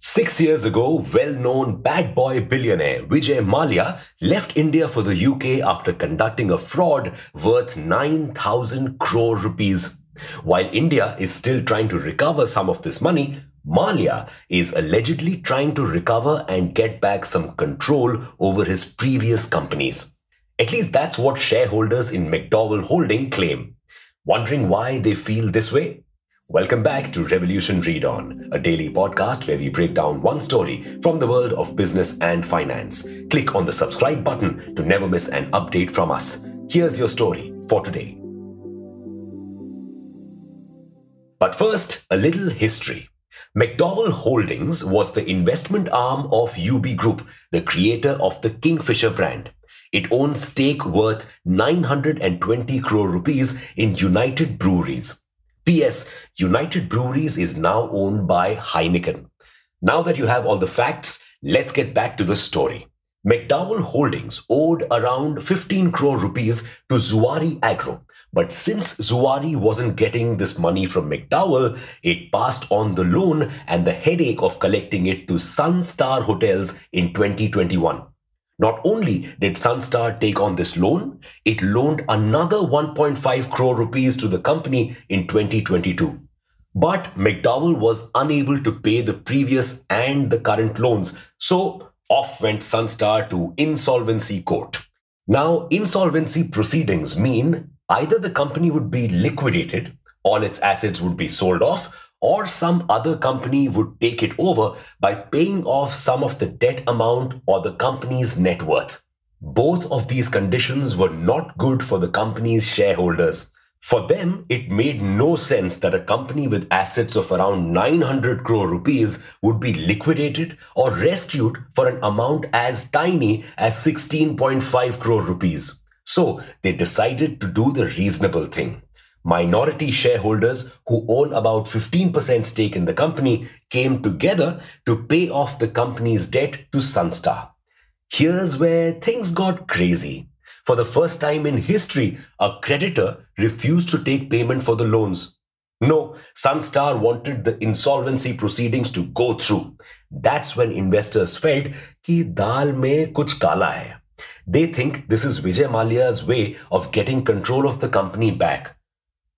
Six years ago, well known bad boy billionaire Vijay Mallya left India for the UK after conducting a fraud worth 9,000 crore rupees. While India is still trying to recover some of this money, Mallya is allegedly trying to recover and get back some control over his previous companies. At least that's what shareholders in McDowell Holding claim. Wondering why they feel this way? Welcome back to Revolution Read On, a daily podcast where we break down one story from the world of business and finance. Click on the subscribe button to never miss an update from us. Here's your story for today. But first, a little history. McDowell Holdings was the investment arm of UB Group, the creator of the Kingfisher brand. It owns stake worth 920 crore rupees in United Breweries. P.S. United Breweries is now owned by Heineken. Now that you have all the facts, let's get back to the story. McDowell Holdings owed around 15 crore rupees to Zuari Agro. But since Zuari wasn't getting this money from McDowell, it passed on the loan and the headache of collecting it to Sunstar Hotels in 2021. Not only did Sunstar take on this loan, it loaned another 1.5 crore rupees to the company in 2022. But McDowell was unable to pay the previous and the current loans, so off went Sunstar to insolvency court. Now, insolvency proceedings mean either the company would be liquidated, all its assets would be sold off, or some other company would take it over by paying off some of the debt amount or the company's net worth. Both of these conditions were not good for the company's shareholders. For them, it made no sense that a company with assets of around 900 crore rupees would be liquidated or rescued for an amount as tiny as 16.5 crore rupees. So they decided to do the reasonable thing minority shareholders who own about 15% stake in the company came together to pay off the company's debt to Sunstar. Here's where things got crazy. For the first time in history, a creditor refused to take payment for the loans. No, Sunstar wanted the insolvency proceedings to go through. That's when investors felt ki dal mein kuch kala hai. They think this is Vijay Mallya's way of getting control of the company back.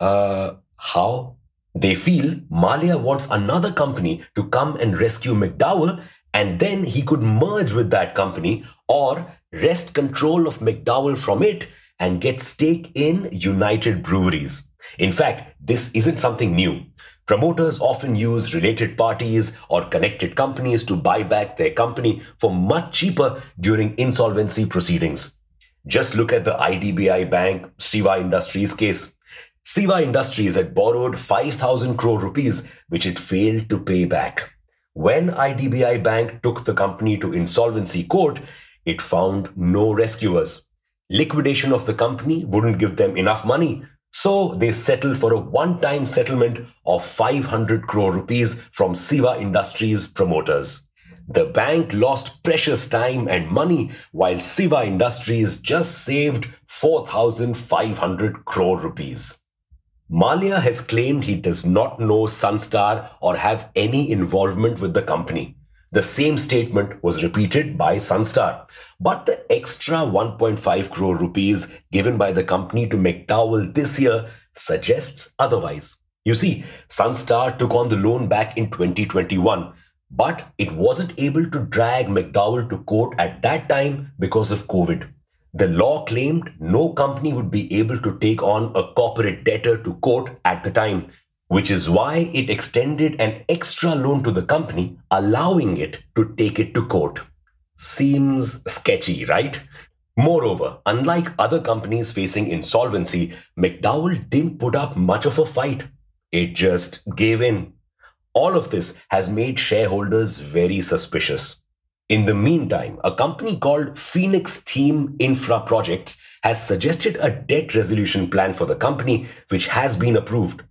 Uh, how? They feel Mallya wants another company to come and rescue McDowell, and then he could merge with that company or wrest control of McDowell from it and get stake in United Breweries. In fact, this isn't something new. Promoters often use related parties or connected companies to buy back their company for much cheaper during insolvency proceedings. Just look at the IDBI Bank Siva Industries case. Siva Industries had borrowed 5,000 crore rupees, which it failed to pay back. When IDBI Bank took the company to insolvency court, it found no rescuers. Liquidation of the company wouldn't give them enough money, so they settled for a one time settlement of 500 crore rupees from Siva Industries promoters. The bank lost precious time and money while Siva Industries just saved 4,500 crore rupees. Mallya has claimed he does not know Sunstar or have any involvement with the company. The same statement was repeated by Sunstar. But the extra 1.5 crore rupees given by the company to McDowell this year suggests otherwise. You see, Sunstar took on the loan back in 2021, but it wasn't able to drag McDowell to court at that time because of COVID. The law claimed no company would be able to take on a corporate debtor to court at the time, which is why it extended an extra loan to the company, allowing it to take it to court. Seems sketchy, right? Moreover, unlike other companies facing insolvency, McDowell didn't put up much of a fight. It just gave in. All of this has made shareholders very suspicious. In the meantime, a company called Phoenix Theme Infra Projects has suggested a debt resolution plan for the company, which has been approved.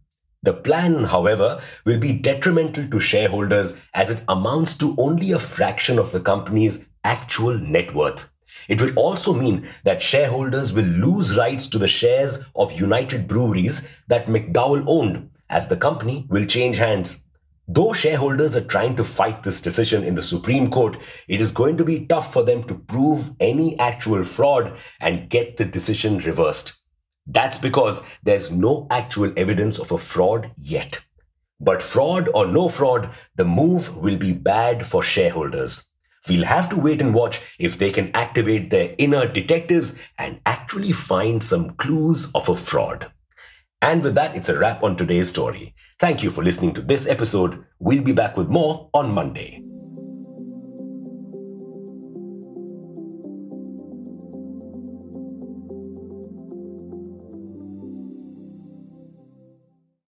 The plan, however, will be detrimental to shareholders as it amounts to only a fraction of the company's actual net worth. It will also mean that shareholders will lose rights to the shares of United Breweries that McDowell owned, as the company will change hands. Though shareholders are trying to fight this decision in the Supreme Court, it is going to be tough for them to prove any actual fraud and get the decision reversed. That's because there's no actual evidence of a fraud yet. But fraud or no fraud, the move will be bad for shareholders. We'll have to wait and watch if they can activate their inner detectives and actually find some clues of a fraud. And with that, it's a wrap on today's story. Thank you for listening to this episode. We'll be back with more on Monday.